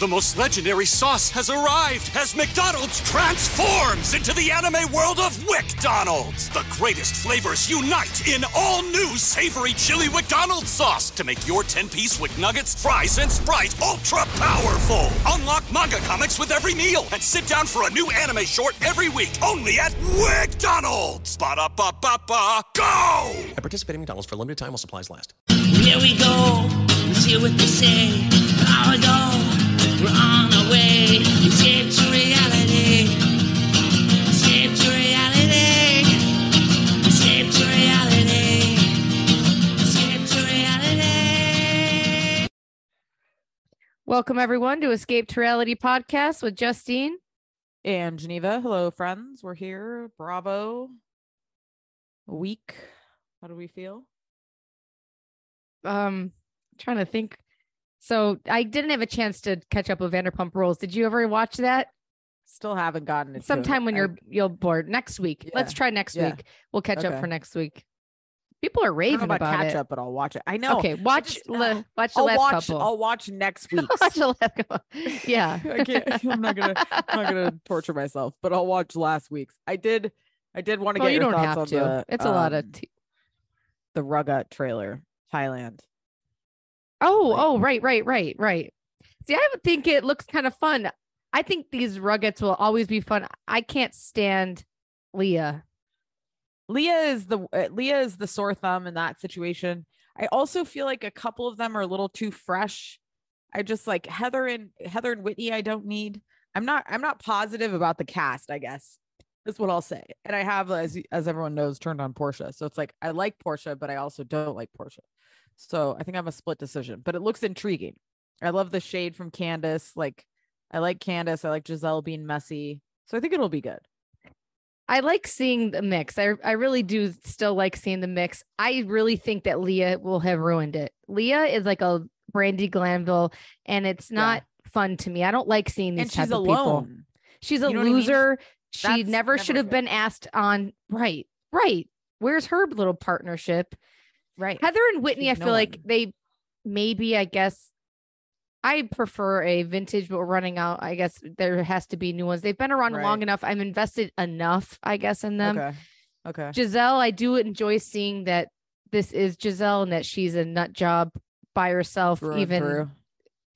The most legendary sauce has arrived as McDonald's transforms into the anime world of WickDonald's. The greatest flavors unite in all new savory chili McDonald's sauce to make your 10-piece Wick Nuggets, fries, and Sprite ultra powerful. Unlock manga comics with every meal and sit down for a new anime short every week only at WickDonald's. Ba-da-ba-ba-ba, go! At participating McDonald's for a limited time while supplies last. Here we go. Let's hear what they say. Power go. We're on our way. Escape to reality. Escape to reality. Escape to reality. Escape to reality. Welcome everyone to Escape to Reality podcast with Justine. And Geneva, hello friends. We're here. Bravo. A week. How do we feel? Um, trying to think. So I didn't have a chance to catch up with Vanderpump Rules. Did you ever watch that? Still haven't gotten it. Sometime when you're you'll bored next week. Let's try next yeah. week. We'll catch up for next week. People are I don't know raving about, about, catch it. up, but I'll watch it. I know. Okay, watch just- le- watch the I'll last watch. couple. I'll watch next week. watch the last couple. Yeah, I can't. I'm not gonna. I'm not gonna torture myself, but I'll watch last week's. I did. I did want to Well, get you your don't thoughts have on to. the. it's a lot of. um, T- the Rugut trailer, Thailand. Oh, like- oh, right, right, right, right. See, I think it looks kind of fun. I think these Ruggets will always be fun. I can't stand Leah. Leah is the uh, Leah is the sore thumb in that situation. I also feel like a couple of them are a little too fresh. I just like Heather and Heather and Whitney. I don't need. I'm not. I'm not positive about the cast. I guess that's what I'll say. And I have, as as everyone knows, turned on Porsha. So it's like I like Porsha, but I also don't like Porsha. So I think I'm a split decision. But it looks intriguing. I love the shade from Candace. Like I like Candace. I like Gizelle being messy. So I think it'll be good. I like seeing the mix. I I really do still like seeing the mix. I really think that Leah will have ruined it. Leah is like a Brandi Glanville, and it's not fun to me. I don't like seeing these And type she's of people. She's a You know what I mean? loser. She That's never never should have been asked on. Right, right. Where's her little partnership? Right. Heather and Whitney, She's I no feel like one. they maybe, I guess, I prefer a vintage, but we're running out. I guess there has to be new ones. They've been around long enough. I'm invested enough, I guess, in them. Okay. Okay. Gizelle, I do enjoy seeing that this is Gizelle and that she's a nut job by herself, Through even through.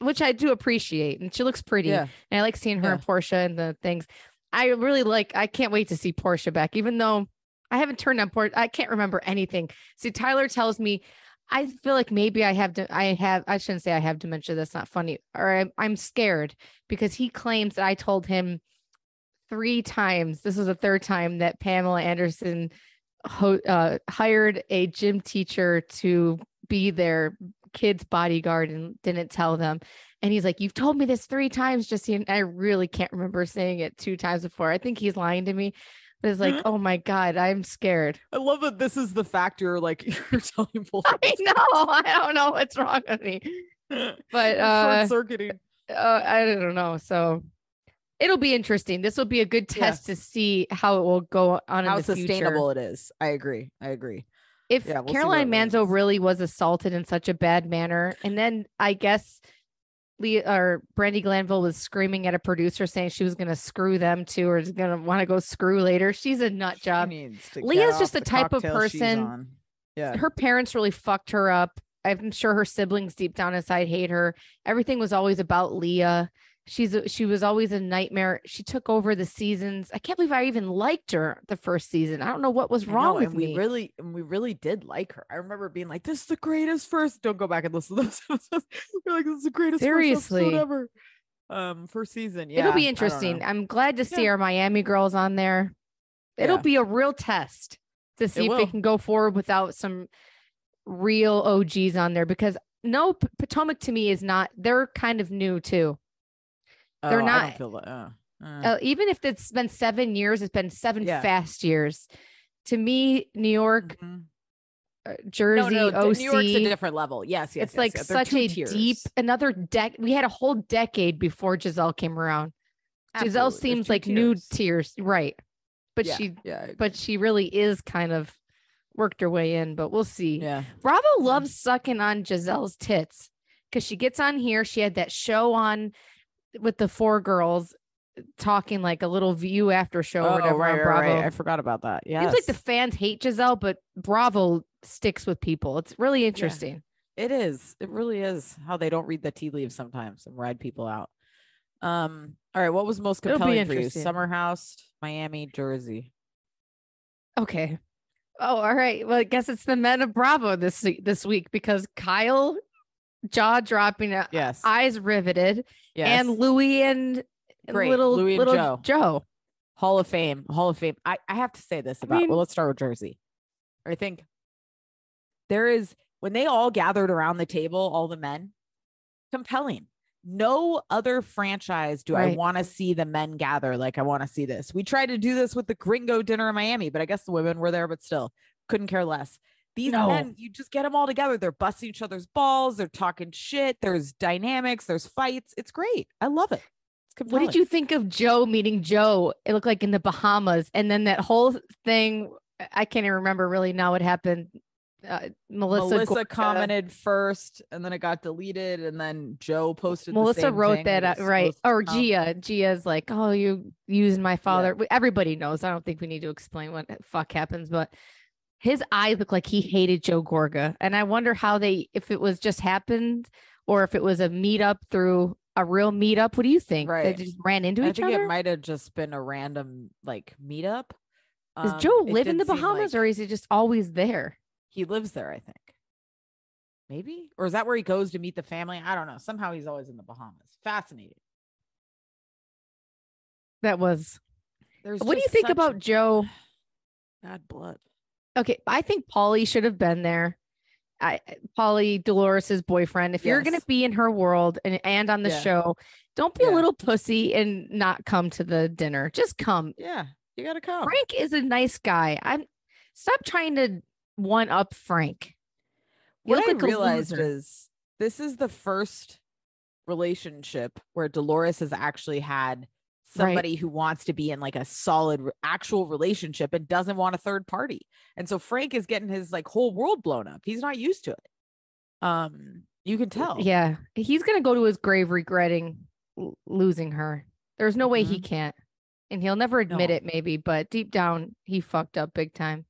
which I do appreciate. And she looks pretty. Yeah. And I like seeing her Yeah. and Porsha and the things. I really like, I can't wait to see Porsha back, even though I haven't turned on Porsha. I can't remember anything. See, Tyler tells me, I feel like maybe I have, de- I have, I shouldn't say I have dementia. That's not funny. Or I'm, I'm scared because he claims that I told him three times. This is the third time that Pamela Anderson ho- uh, hired a gym teacher to be their kid's bodyguard and didn't tell them. And he's like, You've told me this three times, Justine. I really can't remember saying it two times before. I think he's lying to me. But it's like, oh my God, I'm scared. I love that this is the factor. Like you're telling both. I know. I don't know what's wrong with me. But uh, short circuiting. uh I don't know. So it'll be interesting. This will be a good test to see how it will go on How in the sustainable future. it is. I agree. I agree. if Yeah, we'll Caroline Manzo really was assaulted in such a bad manner, and then I guess Lee or Brandi Glanville was screaming at a producer saying she was going to screw them too, or is going to want to go screw later. She's a nut job. Leah's just the the type of person. Yeah. Her parents really fucked her up. I'm sure her siblings deep down inside hate her. Everything was always about Leah. She's a, she was always a nightmare. She took over the seasons. I can't believe I even liked her the first season. I don't know what was wrong know, with and me. we really and we really did like her. I remember being like, "This is the greatest first. Don't go back and listen to those episodes. We're like, "This is the greatest first Seriously. episode ever." Um, first season. Yeah, It'll be interesting. I'm glad to see Yeah. our Miami girls on there. It'll Yeah. be a real test to see if they can go forward without some real OGs on there because no P- Potomac to me is not they're kind of new too. They're Oh, I not- don't feel that. Uh, uh. Even if it's been 7 years, it's been 7 Yeah. fast years. To me, New York, Mhm. uh, No, Jersey, no, OC, New York's a different level. Yes, yes. it's yes, like yes. Such a tiers. deep another deck. We had a whole decade before Gizelle came around. Gizelle Absolutely. There's seems like new tiers. tiers, right? But yeah, she yeah, but she really is kind of worked her way in, but we'll see. yeah. Bravo loves sucking on Gizelle's tits because she gets on here. She had that show on with the four girls talking like a little view after show or Oh, whatever right, on Bravo. right. I forgot about that. Yeah, Seems like the fans hate Gizelle, but Bravo sticks with people. It's really interesting. It is. It really is how they don't read the tea leaves sometimes and ride people out. Um. All right. What was most compelling for you? Summer House, Miami, Jersey. Okay. Oh, all right. Well, I guess it's the men of Bravo this week, this week because Kyle jaw dropping, uh, Yes. eyes riveted, yes. and Louis and, and Great. little Louis and little Joe. Joe. Hall of Fame. Hall of Fame. I, I have to say this about mean- well, let's start with Jersey. I think there is when they all gathered around the table, all the men, compelling. No other franchise do I want to see the men gather like I want to see this. We tried to do this with the gringo dinner in Miami, but I guess the women were there, but still couldn't care less. These No. men, you just get them all together. They're busting each other's balls. They're talking shit. There's dynamics. There's fights. It's great. I love it. It's What did you think of Joe meeting Joe? It looked like in the Bahamas, and then that whole thing. I can't even remember really now what happened. Uh, Melissa, Melissa, Gorga- commented first, and then it got deleted, and then Joe posted. the Melissa same wrote thing that out, right? Or. Gia. Gia's like, "Oh, you used my father." We- Everybody knows. I don't think we need to explain what fuck happens, but his eyes look like he hated Joe Gorga, and I wonder how they, if it was just happened, or if it was a meetup through a real meetup. What do you think? Right. They just ran into I each think it might have just been a random like meetup. Does Um, Joe live in the Bahamas, like or is he just always there? he lives there? I think. Maybe, or is that where he goes to meet the family? I don't know. Somehow he's always in the Bahamas. Fascinating. That was. There's what do you think about Joe? bad blood? Okay, I think Paulie should have been there. I Paulie Dolores's boyfriend. If you're gonna be in her world and and on the Yeah. show, don't be a little pussy and not come to the dinner. Just come. Yeah, you gotta come. Frank is a nice guy. I'm stop trying to one up Frank. You what I like realized is this is the first relationship where Dolores has actually had Right. somebody who wants to be in like a solid actual relationship and doesn't want a third party. And so Frank is getting his like whole world blown up. He's not used to it. Um, you can tell. Yeah, he's gonna go to his grave regretting l- losing her. There's no way he can't, and he'll never admit No. it. Maybe, but deep down, he fucked up big time.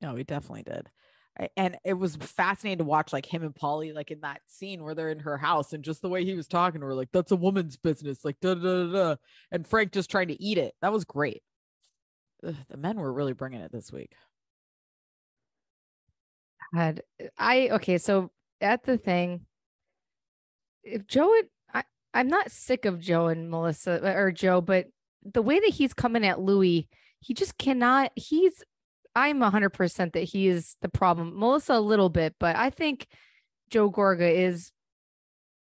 No, he definitely did. And it was fascinating to watch like him and Paulie like in that scene where they're in her house and just the way he was talking to her, like, that's a woman's business, like da da da. And Frank just trying to eat it. That was great. Ugh, the men were really bringing it this week. had I okay, so at the thing, if Joe and I, I'm not sick of Joe and Melissa uh, or Joe, but the way that he's coming at Louis, he just cannot. He's I'm hundred percent that he is the problem. Melissa a little bit, but I think Joe Gorga is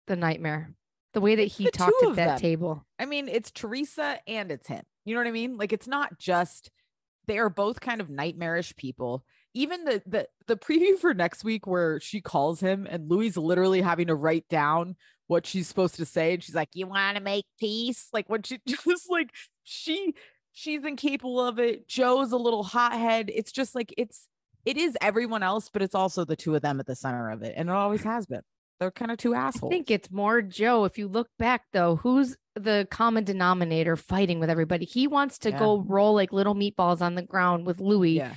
the nightmare. The way that he the talked at that them. table. I mean, it's Teresa and it's him. You know what I mean? Like it's not just they are both kind of nightmarish people. Even the the the preview for next week where she calls him and Louis literally having to write down what she's supposed to say and she's like, "You want to make peace?" Like when she just like she she's incapable of it. Joe's a little hothead. It's just like it's it is everyone else, but it's also the two of them at the center of it, and it always has been. They're kind of two assholes. I think it's more Joe. If you look back though, who's the common denominator fighting with everybody? He wants to Yeah. go roll like little meatballs on the ground with Louis. yeah.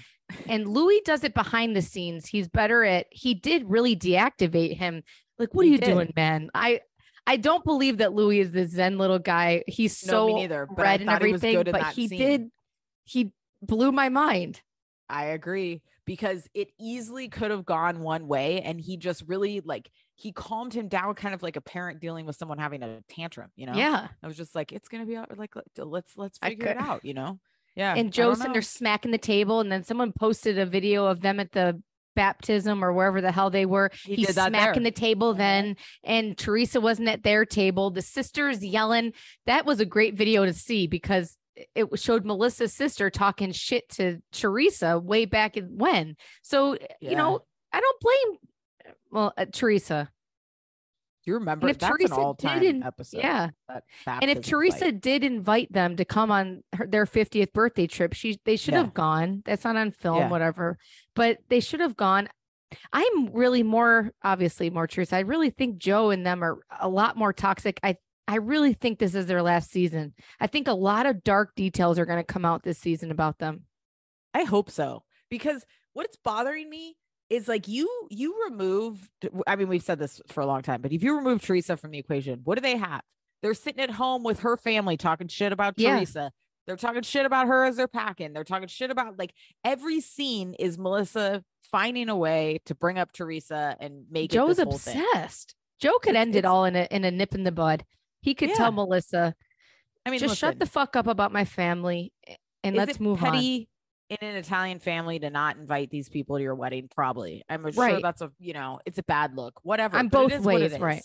And Louis does it behind the scenes. He's better at he did really deactivate him. Like, what He are you did. doing, man? I I don't believe that Louis is the Zen little guy. He's so neither, but red and he everything, good but he scene. did he blew my mind. I agree because it easily could have gone one way and he just really like he calmed him down kind of like a parent dealing with someone having a tantrum, you know? Yeah. I was just like it's going to be like let- let's let's figure it out, you know? Yeah. and I Joe don't sitting smacking the table, and then someone posted a video of them at the baptism or wherever the hell they were. He He's smacking there. the table then, and Teresa wasn't at their table. The sisters yelling. That was a great video to see because it showed Melissa's sister talking shit to Teresa way back in when. So you know, I don't blame well uh, Teresa. You remember And if that's Teresa an all-time didn't- episode. yeah. And if Teresa fight. did invite them to come on her, their 50th birthday trip, she they should Yeah. have gone. That's not on film, Yeah. whatever. But they should have gone. I'm really more obviously more Teresa. I really think Joe and them are a lot more toxic. I I really think this is their last season. I think a lot of dark details are going to come out this season about them. I hope so because what's bothering me is like you you remove I mean we've said this for a long time but if you remove Teresa from the equation what do they have they're sitting at home with her family talking shit about Yeah. Teresa they're talking shit about her as they're packing they're talking shit about like every scene is Melissa finding a way to bring up Teresa and make Joe's it this whole thing. obsessed. Joe could It's- end it all in a in a nip in the bud. He could Yeah. tell Melissa, I mean just shut the fuck up about my family and let's move on. In an Italian family to not invite these people to your wedding? Probably. I'm sure that's a you know it's a bad look. Whatever. I'm it both is what it ways, right.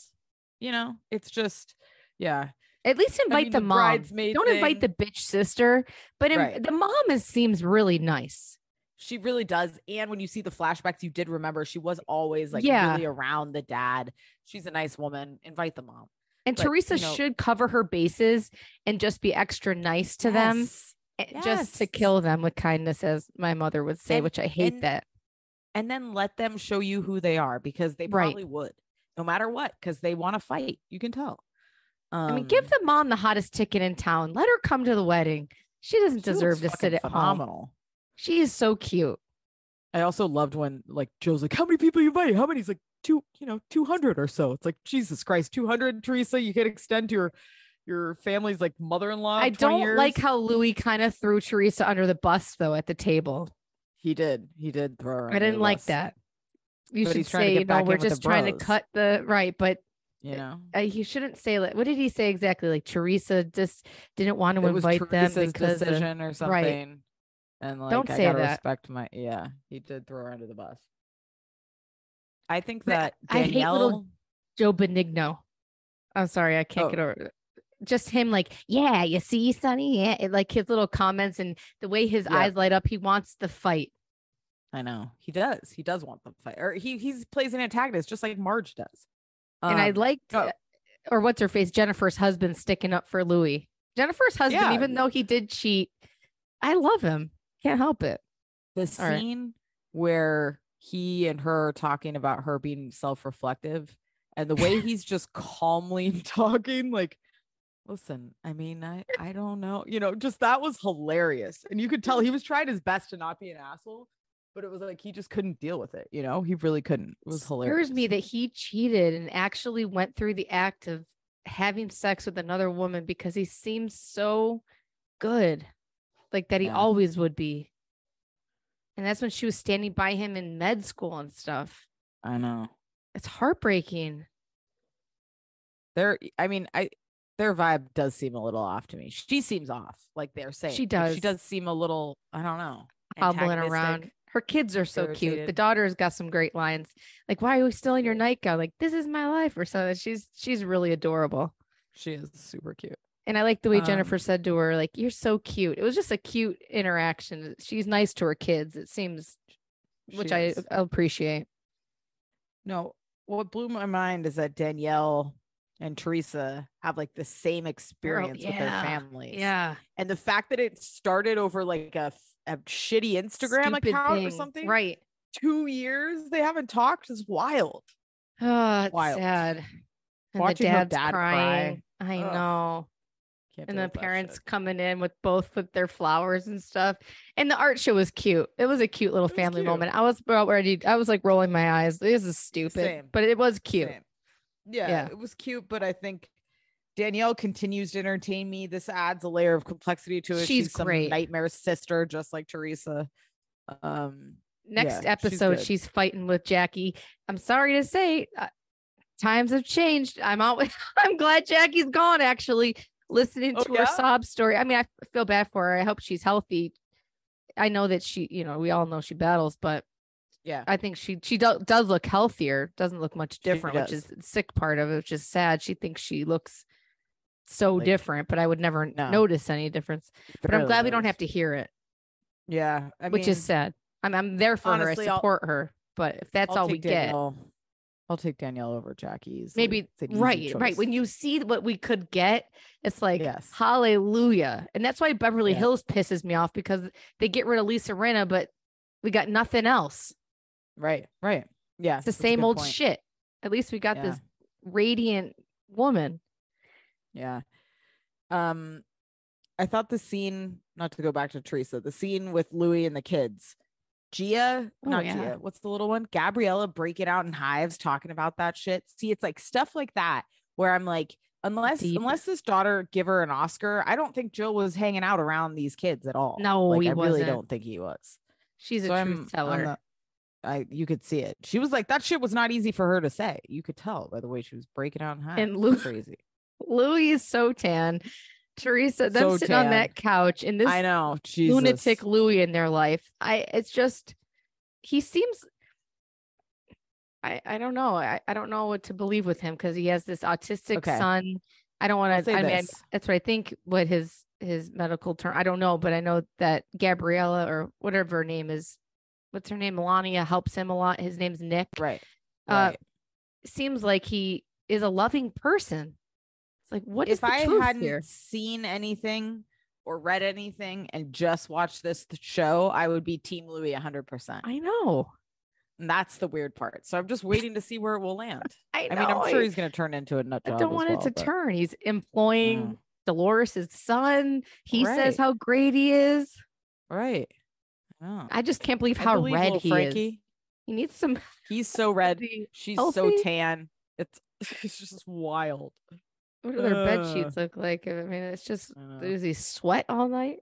You know, it's just yeah. At least invite mean, the, the mom. Don't invite the bitch sister, but in- Right. the mom is seems really nice. She really does. And when you see the flashbacks, you did remember she was always like Yeah. really around the dad. She's a nice woman. Invite the mom. And But, Teresa you know- should cover her bases and just be extra nice to them, Yes. eh, just to kill them with kindness, as my mother would say, And- which I hate and that. And then let them show you who they are because they Right. probably would, no matter what, because they want to fight. You can tell. I mean, give Um, the mom the hottest ticket in town. Let her come to the wedding. She doesn't she deserve to sit at home. phenomenal. She is so cute. I also loved when like Joe's like, "How many people you invite? How many?" He's like, two, you know, two hundred or so. It's like Jesus Christ, two hundred. Teresa, you can extend to your your family's like mother-in-law. I don't like how Louis kind of threw Teresa under the bus though at the table. he did. He did throw her. I didn't like bus, that. You But should he's trying to say no. We're just trying to cut the right, but You know, uh, he shouldn't say like what did he say exactly? Like Teresa just didn't want to it was invite them Teresa's because of- decision or something. And like, Don't I say gotta that. respect my. Yeah, he did throw her under the bus. I think that I hate little Joe Benigno. I'm sorry, I can't Oh. get over just him like, yeah, you see, Sonny, yeah, it- like his little comments and the way his Yeah. eyes light up, he wants the fight. I know he does. He does want the fight, or he he's plays an antagonist just like Marge does. and I Um, liked, uh, or what's her face, Jennifer's husband sticking up for Louis. Jennifer's husband, Yeah. even though he did cheat, I love him. Can't help it. the All right. scene where he and her are talking about her being self-reflective and the way he's just calmly talking like listen i mean i i don't know you know just that was hilarious and you could tell he was trying his best to not be an asshole but it was like he just couldn't deal with it you know he really couldn't it was hilarious Scares me that he cheated and actually went through the act of having sex with another woman because he seems so good, like that he Yeah. always would be. And that's when she was standing by him in med school and stuff. i know It's heartbreaking. there i mean i their vibe does seem a little off to me she seems off like they're saying She Like, does. she does seem a little i don't know hobbling around. Her kids are so cute. The daughter's got some great lines. Like, why are you still in your nightgown? Like, this is my life or something. She's she's really adorable. she is super cute And I like the way Um, Jennifer said to her, like, you're so cute. It was just a cute interaction. She's nice to her kids, it seems, which She I appreciate. No, what blew my mind is that Danielle and Teresa have like the same experience with their families. Yeah. And the fact that it started over like a, a shitty Instagram Stupid account or something. Right. Two years they haven't talked is wild. Oh, it's Wild. sad. And Watching the dad's dad cry. crying. I Ugh. know. Can't and the parents coming in with both with their flowers and stuff. And the art show was cute. It was a cute little family cute. moment. I was about ready. I was like rolling my eyes. This is stupid, Same. but it was cute. Same. Yeah, Yeah. it was cute, but I think Danielle continues to entertain me. This adds a layer of complexity to it. She's some great. nightmare sister, just like Teresa. Um, Next Yeah, episode, good. she's, fighting with Jackie. I'm sorry to say, uh, times have changed. I'm out. I'm glad Jackie's gone. Actually, listening Oh, to yeah? her sob story. I mean, I feel bad for her. I hope she's healthy. I know that she, you know, we all know she battles, but yeah, I think she she do, does look healthier. Doesn't look much different, which is the sick part of it, which is sad. She thinks she looks so Like, different, but I would never no. notice any difference. But I'm glad we don't have to hear it, Yeah, I which mean, is sad. I'm I'm there for honestly, her. I I'll- support her, but if that's I'll all we get, I'll take Danielle over Jackie's. maybe right, right. When you see what we could get, it's like Yes. hallelujah, and that's why Beverly Yeah. Hills pisses me off because they get rid of Lisa Rinna, but we got nothing else. Right, right, yeah, It's the same old point. shit. At least we got Yeah. this radiant woman. Yeah. Um, I thought the scene, not to go back to Teresa, the scene with Louis and the kids, Gia, Oh, not yeah. Gia, what's the little one? Gabriella breaking out in hives, talking about that shit. See, it's like stuff like that where I'm like, unless Deep. unless this daughter give her an Oscar, I don't think Jill was hanging out around these kids at all. No, like, he I really wasn't. don't think he was. She's a So truth I'm- teller. I you could see it. She was like that shit was not easy for her to say. You could tell by the way she was breaking out in hives. And Lou- crazy. Louis is so tan. Teresa, them So sitting on that couch in this I know. Jesus. lunatic Louis in their life. I it's just he seems I I don't know. I, I don't know what to believe with him because he has this autistic Okay. son. I don't want to I mean that's what I think what his his medical term I don't know, but I know that Gabriella or whatever her name is what's her name? Milania helps him a lot. His name's Nick. Right. Uh, right. seems like he is a loving person. It's like what if the I hadn't here? seen anything or read anything and just watched this show, I would be Team Louis 100%. I know. And that's the weird part. So I'm just waiting to see where it will land. I, I mean, I'm sure he's going to turn into a nut job. I don't want well, it to but- turn. He's employing Dolores' son. He says how great he is. Right. I, I just can't believe how believe red he Frankie. is. He needs some He's so red. She's healthy. so tan. It's it's just wild. What do their bed Uh. sheets look like? I mean, it's just does he sweat all night?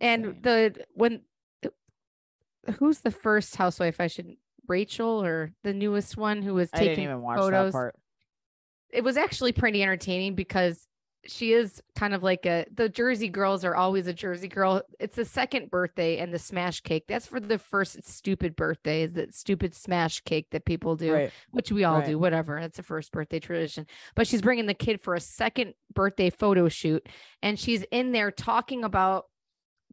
And the when who's the first housewife? I should Rachel or the newest one who was taking photos. it was actually pretty entertaining because she is kind of like a the Jersey girls are always a Jersey girl. It's the second birthday and the smash cake. That's for the first stupid birthday, is that stupid smash cake that people do, Right. which we all right. do, whatever. That's a first birthday tradition. But she's bringing the kid for a second birthday photo shoot and she's in there talking about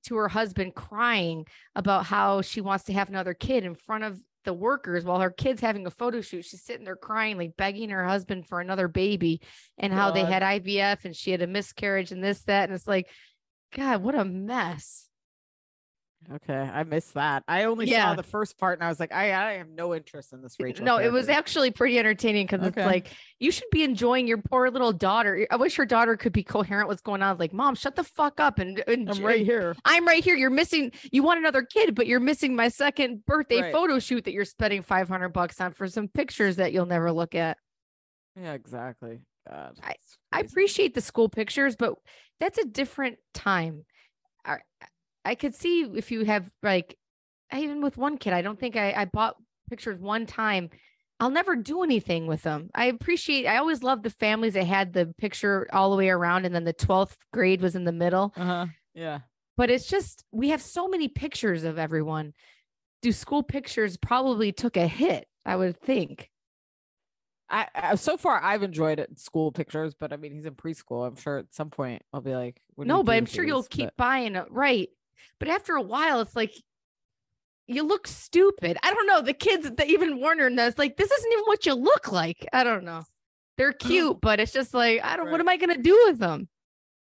to her husband crying about how she wants to have another kid in front of the workers while her kid's having a photo shoot. She's sitting there crying, like begging her husband for another baby and how they had IVF and she had a miscarriage and this, that. And it's like, God, what a mess. Okay, I missed that. I only Yeah. saw the first part, and I was like, I, I have no interest in this Rachel. no, it was actually pretty entertaining because Okay. it's like you should be enjoying your poor little daughter. I wish her daughter could be coherent. What's going on? Like, mom, shut the fuck up and, and I'm right here. I'm right here. You're missing. You want another kid, but you're missing my second birthday Right. photo shoot that you're spending 500 bucks on for some pictures that you'll never look at. Yeah, exactly. God, I- I appreciate the school pictures, but that's a different time. I, I could see if you have like, even with one kid, I don't think I, I bought pictures one time. I'll never do anything with them. I appreciate, I always loved the families that had the picture all the way around and then the 12th grade was in the middle. Uh-huh. Yeah. But it's just, we have so many pictures of everyone. Do school pictures probably took a hit, I would think. I, I so far I've enjoyed it school pictures, but I mean he's in preschool. I'm sure at some point I'll be like, No, but I'm sure you'll these? keep But- buying it. Right. But after a while, it's like you look stupid. I don't know. The kids that even Warner knows, like, this isn't even what you look like. I don't know. They're cute, but it's just like, I don't, what am I going to do with them?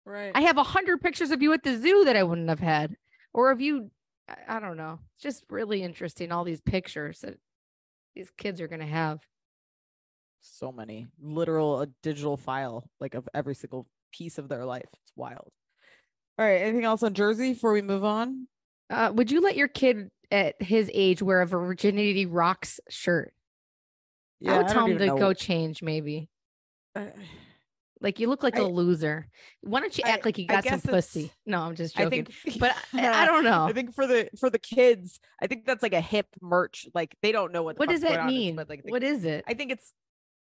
right. I have a hundred pictures of you at the zoo that I wouldn't have had. Or of you, I, I don't know. It's just really interesting. All these pictures that these kids are going to have. so many literal a digital file like of every single piece of their life. It's wild. All right. Anything else on Jersey before we move on? Uh, would you let your kid at his age wear a virginity rocks shirt? Yeah, I would I tell him to even go change, maybe. Uh, Like you look like a I- loser. Why don't you I- act like you got some pussy? No, I'm just I joking. think, but I, I don't know. I think for the for the kids, I think that's like a hip merch. Like they don't know what. What does that going on. Mean? But like the what is it? I think it's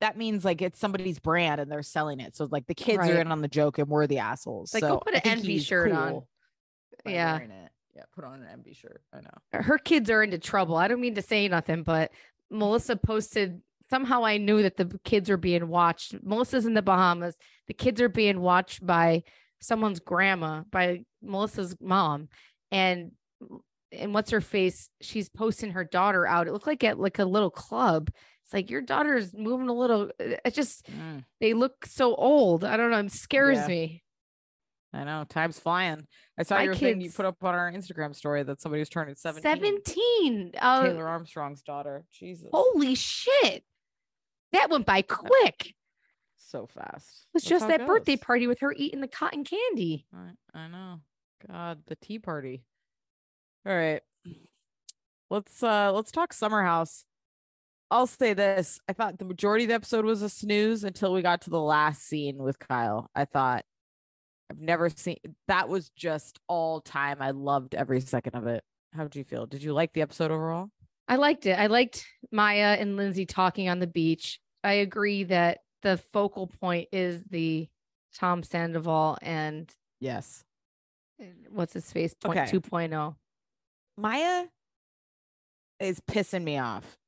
that means like it's somebody's brand and they're selling it. So like the kids are in on the joke and we're the assholes. Like, go put an envy shirt on. cool by Yeah. Yeah, put on an envy shirt. I know. her kids are into trouble. I don't mean to say nothing, but Melissa posted somehow I knew that the kids are being watched. Melissa's in the Bahamas. The kids are being watched by someone's grandma, by Melissa's mom. And and what's her face? She's posting her daughter out. It looked like at like a little club. It's like your daughter's moving a little. It just Mm, they look so old. I don't know. It scares Yeah. me. I know. Time's flying. I saw My your thing you put up on our Instagram story that somebody was turning 17. 17. Uh, Taylor Armstrong's daughter. Jesus. holy shit. That went by quick. so fast. It was That's just that birthday party with her eating the cotton candy. I, I know. God, the tea party. All right. Let's uh let's talk Summer House. I'll say this. I thought the majority of the episode was a snooze until we got to the last scene with Kyle. I thought I've never seen that was just all time. I loved every second of it. How did you feel? Did you like the episode overall? I liked it. I liked Maya and Lindsay talking on the beach. I agree that the focal point is the Tom Sandoval and Yes. what's his face point Okay. 2.0. Maya is pissing me off.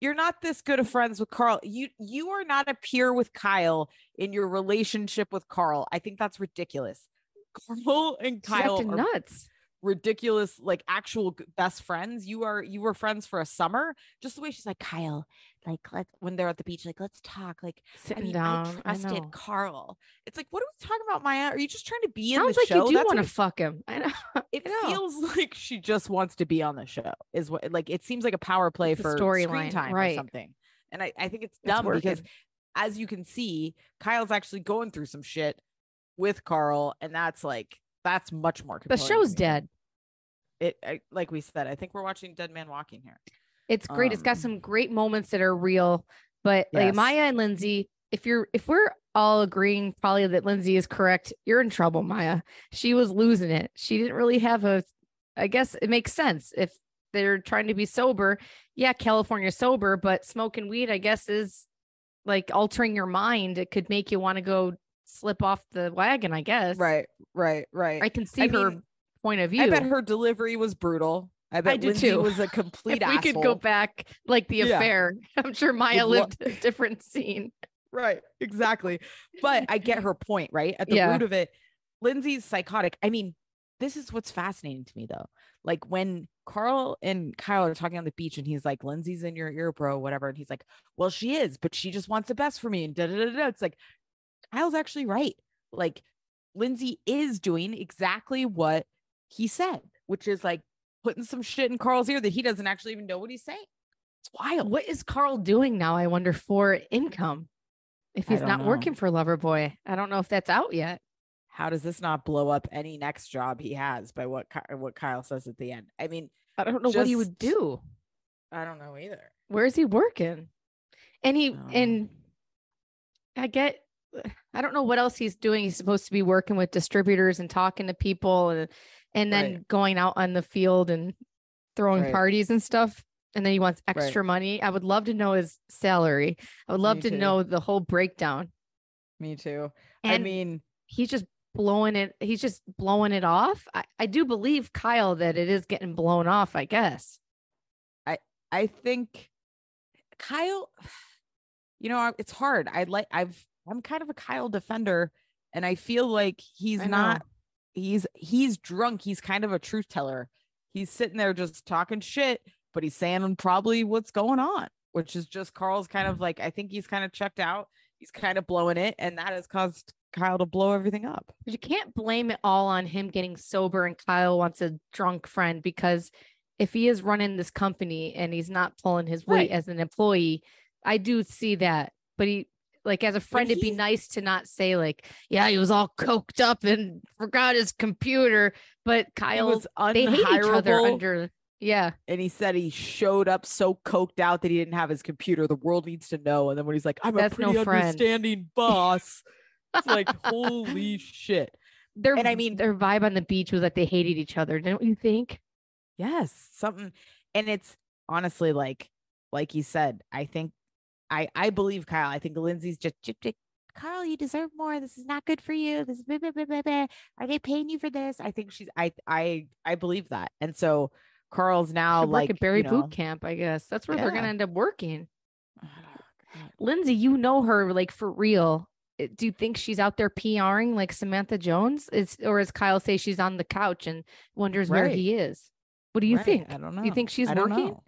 You're not this good of friends with Carl. You you are not a peer with Kyle in your relationship with Carl. I think that's ridiculous. Carl and Kyle are nuts. Ridiculous, like actual best friends. You are you were friends for a summer. Just the way she's like Kyle, like let when they're at the beach, like let's talk. Like I Sitting mean, down. I I, trusted know. Carl. It's like, what are we talking about, Maya? Are you just trying to be in Sounds the like show? you do That's want to fuck him. I know. it I know. feels like she just wants to be on the show is what like it seems like a power play It's for storyline, time or right. something and I, I think it's It's dumb because as you can see kyle's actually going through some shit with carl and that's like that's much more the show's dead. it I, like we said i think we're watching dead man walking here It's great. it's got Um, some great moments that are real, but like Maya and Lindsay, if you're if we're all agreeing probably that Lindsay is correct, you're in trouble, Maya. She was losing it. She didn't really have a I guess it makes sense if they're trying to be sober. Yeah, California sober, but smoking weed, I guess, is like altering your mind. It could make you want to go slip off the wagon, I guess. right right right I can see her mean, point of view. i bet her delivery was brutal i bet do Lindsay too. was a complete if we could go back like the Yeah. affair, I'm sure Maya lo- lived a different scene. Right, exactly. But I get her point, right? At the Yeah. root of it, Lindsay's psychotic. I mean, this is what's fascinating to me though. Like when Carl and Kyle are talking on the beach and he's like, Lindsay's in your ear, bro, whatever. And he's like, Well, she is, but she just wants the best for me. And da da da da. It's like Kyle's actually right. Like Lindsay is doing exactly what he said, which is like putting some shit in Carl's ear that he doesn't actually even know what he's saying. It's wild. What is Carl doing now? I wonder for income. If he's don't know. working for Loverboy, I don't know if that's out yet. how does this not blow up any next job he has by what Ky- what Kyle says at the end? I mean, I don't know what he would do. I don't know either. Where is he working? And he Oh. and I get I don't know what else he's doing. He's supposed to be working with distributors and talking to people and and then Right. going out on the field and throwing Right. parties and stuff. And then he wants extra money. I would love to know his salary. I would love Me to too. know the whole breakdown. Me too. And I mean, he's just blowing it. He's just blowing it off. I, I do believe Kyle that it is getting blown off. I guess. I I think Kyle. You know, it's hard. I like. I've. I'm kind of a Kyle defender, and I feel like he's not. He's he's drunk. He's kind of a truth teller. He's sitting there just talking shit, but he's saying probably what's going on, which is just Carl's kind of like. I think he's kind of checked out. He's kind of blowing it, and that has caused Kyle to blow everything up. But you can't blame it all on him getting sober and Kyle wants a drunk friend because if he is running this company and he's not pulling his weight Right. as an employee, I do see that. But he Like as a friend, it'd be nice to not say like, yeah, he was all coked up and forgot his computer. But He Kyle, was they hate each other under. Yeah, and he said he showed up so coked out that he didn't have his computer. The world needs to know. And then when he's like, "I'm That's a no pretty friend. understanding boss," it's like, "Holy shit!" their And I mean- their vibe on the beach was that they hated each other. Don't you think? Yes, something, and it's honestly like, like you said, I think, I I believe Kyle. I think Lindsay's just. Carl, you deserve more. This is not good for you. This is blah, blah, blah, are they paying you for this? I think she's. I I I believe that, and so Carl's now Should like at Barry you know, Boot Camp, I guess. That's where they're gonna end up working. God. Lindsay, you know her like for real. Uh, Do you think she's out there PRing like Samantha Jones? Is or as Kyle say she's on the couch and wonders where he is? What do you Right, think? I don't know. Do you think she's working? know.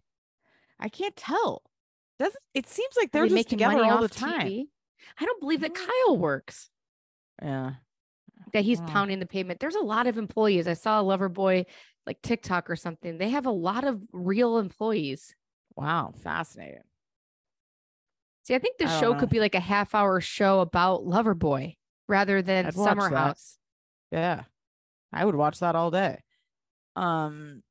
I can't tell. Doesn't it seems like they're just making together money all the time? TV? I don't believe that Mhm. Kyle works. Yeah. That he's pounding the pavement. There's a lot of employees. I saw a lover boy like TikTok or something. They have a lot of real employees. Wow. Fascinating. See, I think the I show know. could be like a half hour show about Lover Boy rather than I'd Summer. House. Yeah. I would watch that all day. Um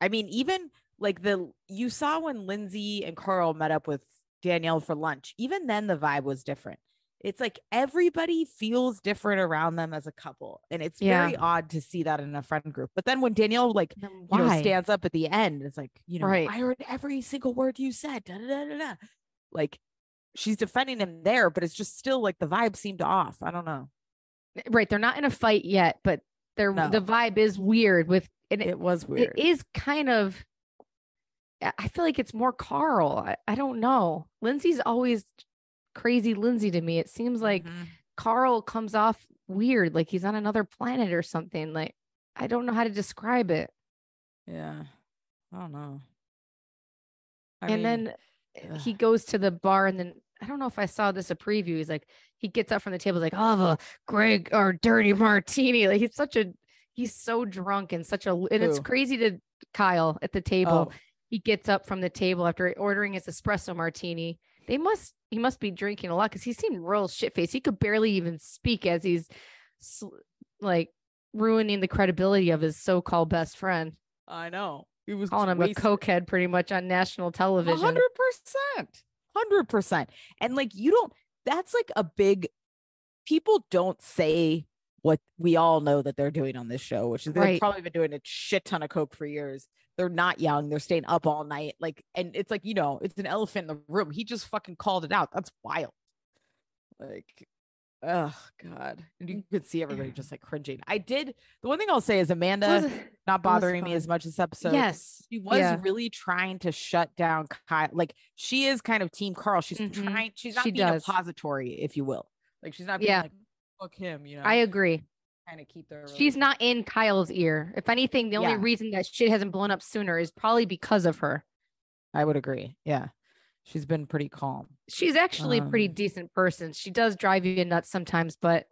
I mean even like the you saw when Lindsay and Carl met up with Danielle for lunch. Even then the vibe was different. It's like everybody feels different around them as a couple. And it's very odd to see that in a friend group. But then when Danielle like you know, stands up at the end. It's like, you know, Right. I heard every single word you said. Da, da, da, da, da. Like she's defending him there, but it's just still like the vibe seemed off. I don't know. Eh, right they're not in a fight yet but they're No. the vibe is weird with and it, It was weird. it is kind of I- feel like it's more carl I, I don't know lindsay's always crazy lindsay to me it seems like Mhm. carl comes off weird like he's on another planet or something like i don't know how to describe it yeah. I don't know. I and mean, then uh, he goes to the bar and then I don't know if I saw this a preview. He's like, he gets up from the table, like, I'll have a Greg or dirty martini. Like he's such a he's so drunk and such a and it's crazy to Kyle at the table. Oh, He gets up from the table after ordering his espresso martini. They must he must be drinking a lot because he seemed real shit faced. He could barely even speak as he's sl- like ruining the credibility of his so-called best friend, I know. He was calling him wasted. a cokehead pretty much on national television. hundred percent, hundred percent. And like you don't. That's like a big. People don't say what we all know that they're doing on this show, which is they've Right. probably been doing a shit ton of coke for years. They're not young. They're staying up all night. Like, and it's like you know, it's an elephant in the room. He just fucking called it out. That's wild. Like, oh god, and you could see everybody just like cringing. I did. The one thing I'll say is Amanda Was- not bothering me as much this episode. yes. She was yeah. really trying to shut down Kyle. Like she is kind of team Carl. She's Mhm. trying, she's not She being does. a pository, if you will. Like she's not being Yeah. like fuck him, you know. I agree. Kind of keep their She's not in Kyle's ear. If anything, the only Yeah. reason that shit hasn't blown up sooner is probably because of her. I would agree. Yeah. She's been pretty calm. She's actually a pretty Um, decent person. She does drive you nuts sometimes, but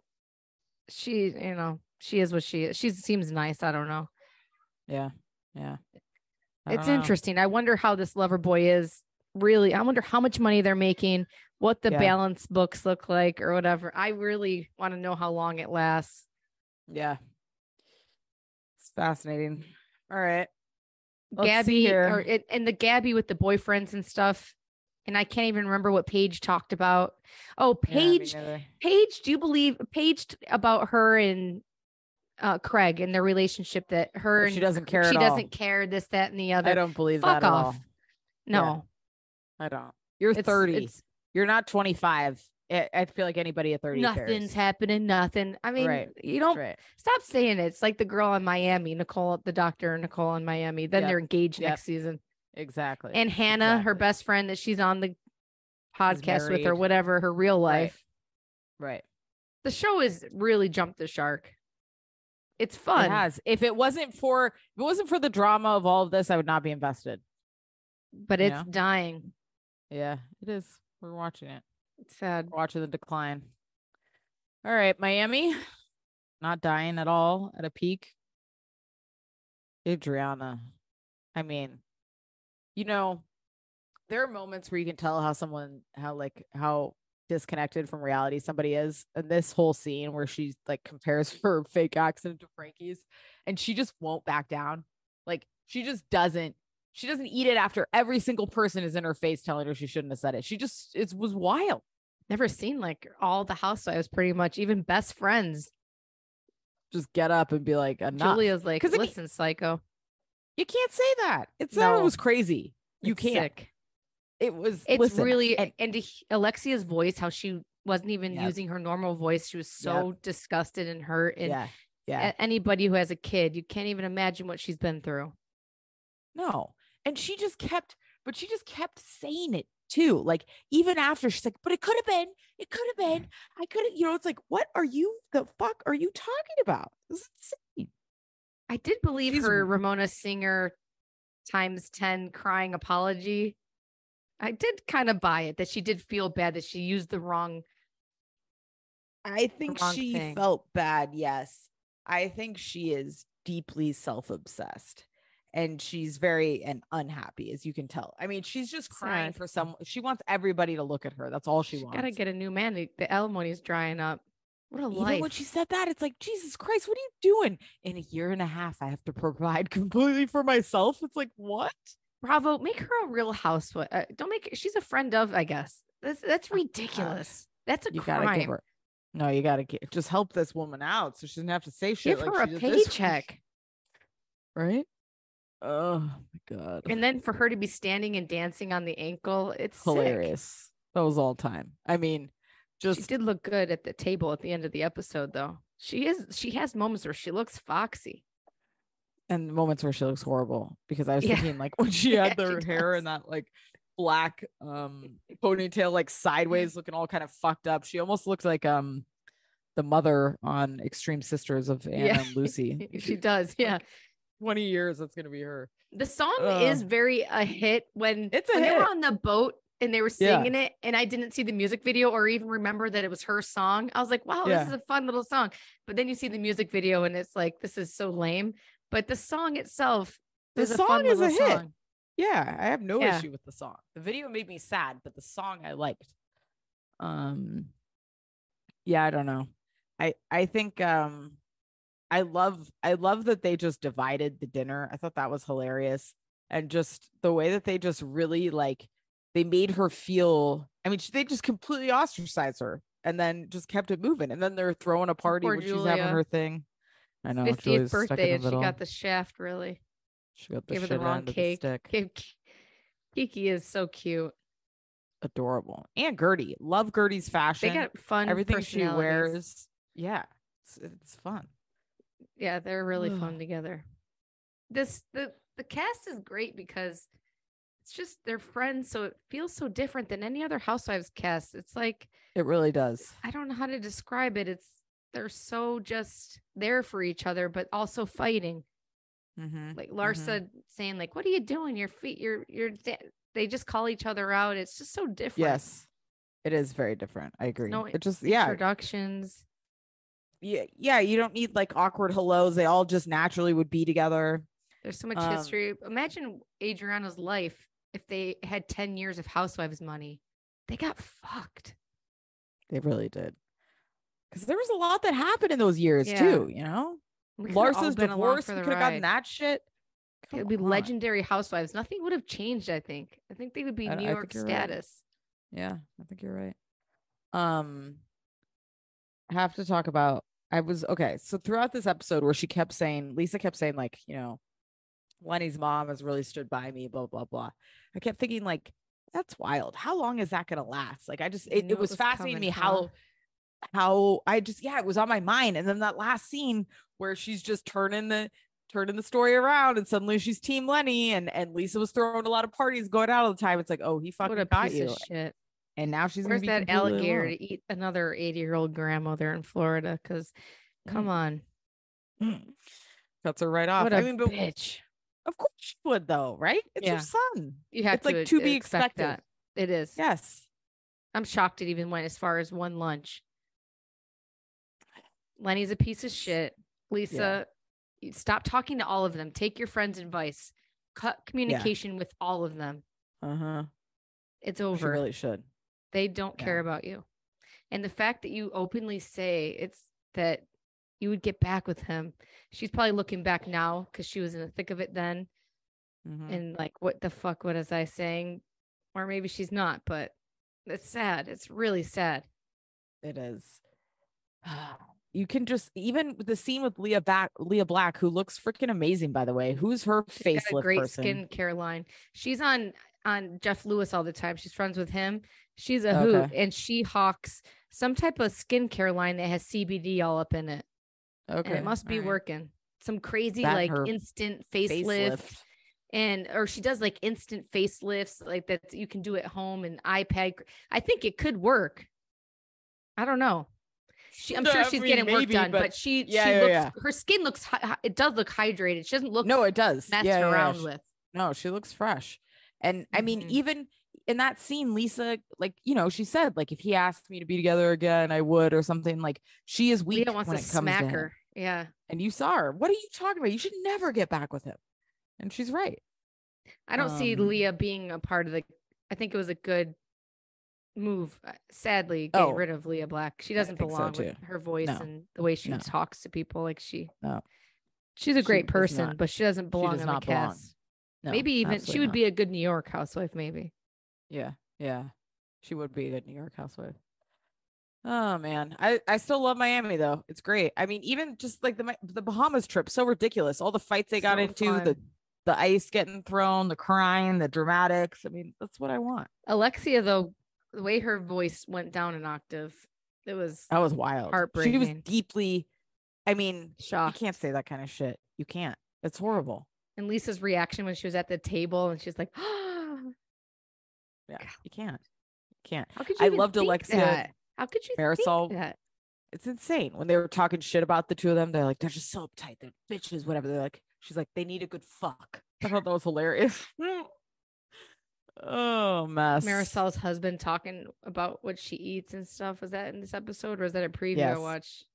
she, you know, she is what she is. She seems nice. I don't know. Yeah. Yeah. I It's interesting. I wonder how this lover boy is really. I wonder how much money they're making, what the Yeah. balance books look like, or whatever. I really want to know how long it lasts. Yeah. It's fascinating. All right. Let's Gabby here. or it, and the Gabby with the boyfriends and stuff. And I can't even remember what Paige talked about. Oh, Paige, neither. Paige, do you believe Paige t- about her and uh Craig and their relationship that her and she doesn't care she at doesn't care this that and the other. I don't believe Fuck that at off. all. No, I don't. You're it's 30. It's You're not 25. I, I feel like anybody at 30 nothing's cares. happening. Nothing. I mean, Right. you don't Right. stop saying it. It's like the girl in Miami, Nicole, the doctor Nicole in Miami. Then Yep. they're engaged Yep. next season. Exactly. And Hannah, her best friend that she's on the podcast with or whatever, her real Right. life. right. The show has really jumped the shark. It's fun. It has. If it wasn't for if it wasn't for the drama of all of this, I would not be invested. but you it's know? dying. Yeah, it is. We're watching it. It's sad. Watching the decline. All right, Miami, not dying at all at a peak. Adriana, I mean, you know, there are moments where you can tell how someone, how like how disconnected from reality somebody is. And this whole scene where she like compares her fake accent to Frankie's and she just won't back down. Like she just doesn't she doesn't eat it after every single person is in her face telling her she shouldn't have said it. She just it was wild. Never seen like all the housewives pretty much, even best friends. Just get up and be like, enough. Julia's like, 'Cause I mean- listen, psycho. you can't say that. It's not it No. was crazy. You It's can't. sick. It was It's listen, really and- and, Alexia's voice, how she wasn't even Yep. using her normal voice. She was so disgusted and hurt. And yeah. Yeah. anybody who has a kid, you can't even imagine what she's been through. No. And she just kept, but she just kept saying it too. Like even after she's like, but it could have been, it could have been, I could have, you know, it's like, what are you the fuck are you talking about? This is insane. I did believe She's her Ramona Singer times 10 crying apology. I did kind of buy it that she did feel bad that she used the wrong. I think wrong she thing. felt bad. Yes. I think she is deeply self obsessed and she's very and unhappy, as you can tell. I mean, she's just crying Sad. for some, she wants everybody to look at her. That's all she She wants. got to get a new man. The- The alimony's drying up. What a Even life. when she said that, it's like, Jesus Christ, what are you doing? In a year and a half, I have to provide completely for myself. It's like, what? Bravo, make her a real housewife. Uh, don't make she's a friend of, I guess. That's that's ridiculous. That's a Oh, You gotta give crime. her. No, you gotta get, just help this woman out so she doesn't have to say shit. Give like her a she did this week, paycheck. right? Oh my god, And then for her to be standing and dancing on the ankle, it's sick. hilarious. That was all time. I mean, just She did look good at the table at the end of the episode, though. She is. She has moments where she looks foxy. and moments where she looks horrible because I was Yeah. thinking like when she Yeah, had their she hair does. in that like black um ponytail like sideways looking all kind of fucked up. She almost looks like um the mother on Extreme Sisters of Anna Yeah, and Lucy. she does. Yeah. 20 years that's gonna be her. The song Ugh. is very a hit when It's a when they were hit. on the boat and they were Yeah. singing it, and I didn't see the music video or even remember that it was her song. I was like, wow, Yeah. this is a fun little song. But then you see the music video and it's like, this is so lame. But the song itself The a song fun is a hit. song. Yeah, I have no Yeah. issue with the song. The video made me sad, but the song I liked. Um yeah, I don't know. I I think um I love I love that they just divided the dinner. I thought that was hilarious. And just the way that they just really like they made her feel I mean, they just completely ostracized her and then just kept it moving. And then they're throwing a party Poor when she's having her thing. I know. 50th Julia's birthday, and she got the shaft really. she got the gave her the wrong of the cake. Kiki is so cute. adorable. And Guerdy, love Guerdy's fashion. They got fun. Everything she wears. Yeah, it's, it's fun. Yeah, they're really fun together. This the the cast is great because it's just they're friends, so it feels so different than any other Housewives cast. It's like It really does. I don't know how to describe it. It's they're so just there for each other, but also fighting. Mm-hmm. Like Larsa saying, like, "What are you doing? Your feet, you're you're." da-" They just call each other out. It's just so different. Yes, it is very different. I agree. no it just yeah, Introductions. Yeah, yeah. You don't need like awkward hellos. They all just naturally would be together. There's so much Um, history. Imagine Adriana's life if they had 10 years of housewives money. They got fucked. They really did. Because there was a lot that happened in those years Yeah. too. You know, We could've all Larsa's divorce. We could have gotten that shit. It would be on. legendary housewives. Nothing would have changed, I think. I think they would be I- New I York you're right. status. Yeah, I think you're right. Um, have to talk about. I was okay. So throughout this episode, where she kept saying, Lisa kept saying, like, you know, Lenny's mom has really stood by me, blah blah blah. I kept thinking, like, that's wild. How long is that gonna last? Like, I just it, it was, was fascinating me how how I just yeah, it was on my mind. And then that last scene where she's just turning the turning the story around and suddenly she's team Lenny and and Lisa was throwing a lot of parties going out all the time. It's like, oh, he fucking got you. shit. And now she's Where's that alligator to eat another 80 year old grandmother in Florida? Because come Mm. on. Mm. Cuts her right off. What I mean, but bitch. of course she would, though, right? It's Yeah. her son. You have it's like to, to be expect expected. that. It is. Yes. I'm shocked it even went as far as one lunch. Lenny's a piece of shit. Lisa, you stop talking to all of them. Take your friend's advice. Cut communication with all of them. Uh huh. It's She over. really should. They don't care about you. And the fact that you openly say it's that you would get back with him. She's probably looking back now because she was in the thick of it then. Mhm. And like, what the fuck? What is I saying? Or maybe she's not, but it's sad. It's really sad. It is. You can just even the scene with Leah back Leah Black, who looks freaking amazing, by the way. Who's her She's got a facelift great person? skin care line. She's on on Jeff Lewis all the time. She's friends with him. She's a hoot, Okay. and she hawks some type of skincare line that has CBD all up in it. Okay, and it must be alright. working. Some crazy That like instant facelift, Facelift. and or she does like instant facelifts like that you can do at home and iPad. I think it could work. I don't know. She, I'm No, sure I she's mean, getting work done, but, but- she yeah, she yeah, looks yeah. her skin looks hy- hy- it does look hydrated. She doesn't look No, it does. messed Yeah, yeah, yeah. around She- with. No, she looks fresh. And I mean, Mhm. even in that scene, Lisa, like, you know, she said, like, if he asked me to be together again, I would, or something. Like, she is weak Leah wants when to it comes to smack him. her. Yeah. And you saw her. What are you talking about? You should never get back with him. And she's right. I don't see Um, Leah being a part of the. I think it was a good move. uh, Sadly, getting Oh, rid of Leah Black. She doesn't think so, belong with her voice No. and the way she No. talks to people. Like she, No. she's a great does person, not- but she doesn't belong does in the belong. cast. No, maybe even she would not. be a good New York housewife. Maybe. Yeah, yeah. She would be a good New York housewife. Oh man, I I still love Miami though. It's great. I mean, even just like the the Bahamas trip, so ridiculous. All the fights they got So into, the fun. the ice getting thrown, the crying, the dramatics. I mean, that's what I want. Alexia, though, the way her voice went down an octave, it was That was wild. Heartbreaking. She was deeply. I mean, you can't say that kind of shit. You can't. It's horrible. And Lisa's reaction when she was at the table and she's like, oh, Yeah, you can't. You can't. "How could you?" I loved Alexia that? How could you Marisol think that? it's insane when they were talking shit about the two of them. They're like, they're just so uptight. They're bitches, whatever. They're like, she's like, they need a good fuck. I thought that was hilarious. oh, mess. Marisol's husband talking about what she eats and stuff. Was that in this episode or was that a preview Yes. I watched?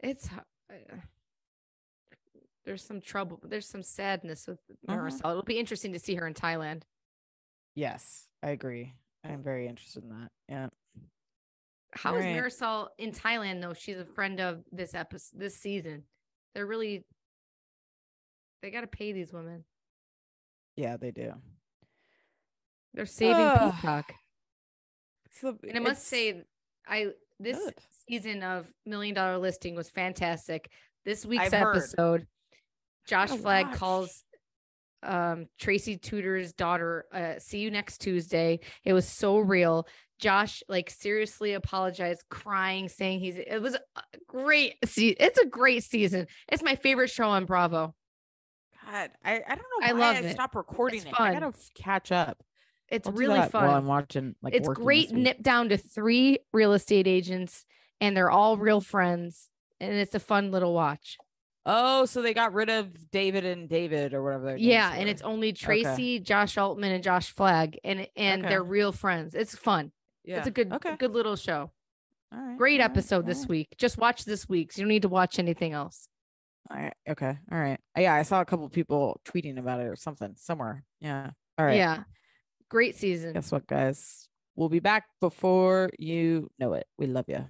It's uh, there's some trouble. There's some sadness with Mhm. Marisol. It'll be interesting to see her in Thailand. Yes, I agree. I'm very interested in that. Yeah. How is Right. Marisol in Thailand though? She's a friend of this episode, this season. They're really they got to pay these women. Yeah, they do. They're saving. Peacock. The- And I must say, I this good. season of Million Dollar Listing was fantastic. This week's I've heard. episode, Josh gotta Flagg watch. calls um Tracy Tutor's daughter, uh, see you next Tuesday. It was so real. Josh like seriously apologized, crying, saying he's it was a great see it's a great season. It's my favorite show on Bravo. God, I, I don't know I why love I it. stopped recording It's it. I gotta catch up. It's I'll really fun. while I'm watching. Like, it's great this week. nip down to three real estate agents and they're all real friends and it's a fun little watch Oh, so they got rid of David and David or whatever. Yeah and it's only tracy josh altman and josh flagg and and Okay. they're real friends it's fun yeah. it's a good Okay. good little show All right. great all right, episode all this right. week just watch this week so you don't need to watch anything else All right. Okay. All right. Yeah, I saw a couple people tweeting about it or something somewhere. Yeah. All right. yeah great season Guess what, guys? We'll be back before you know it. We love you.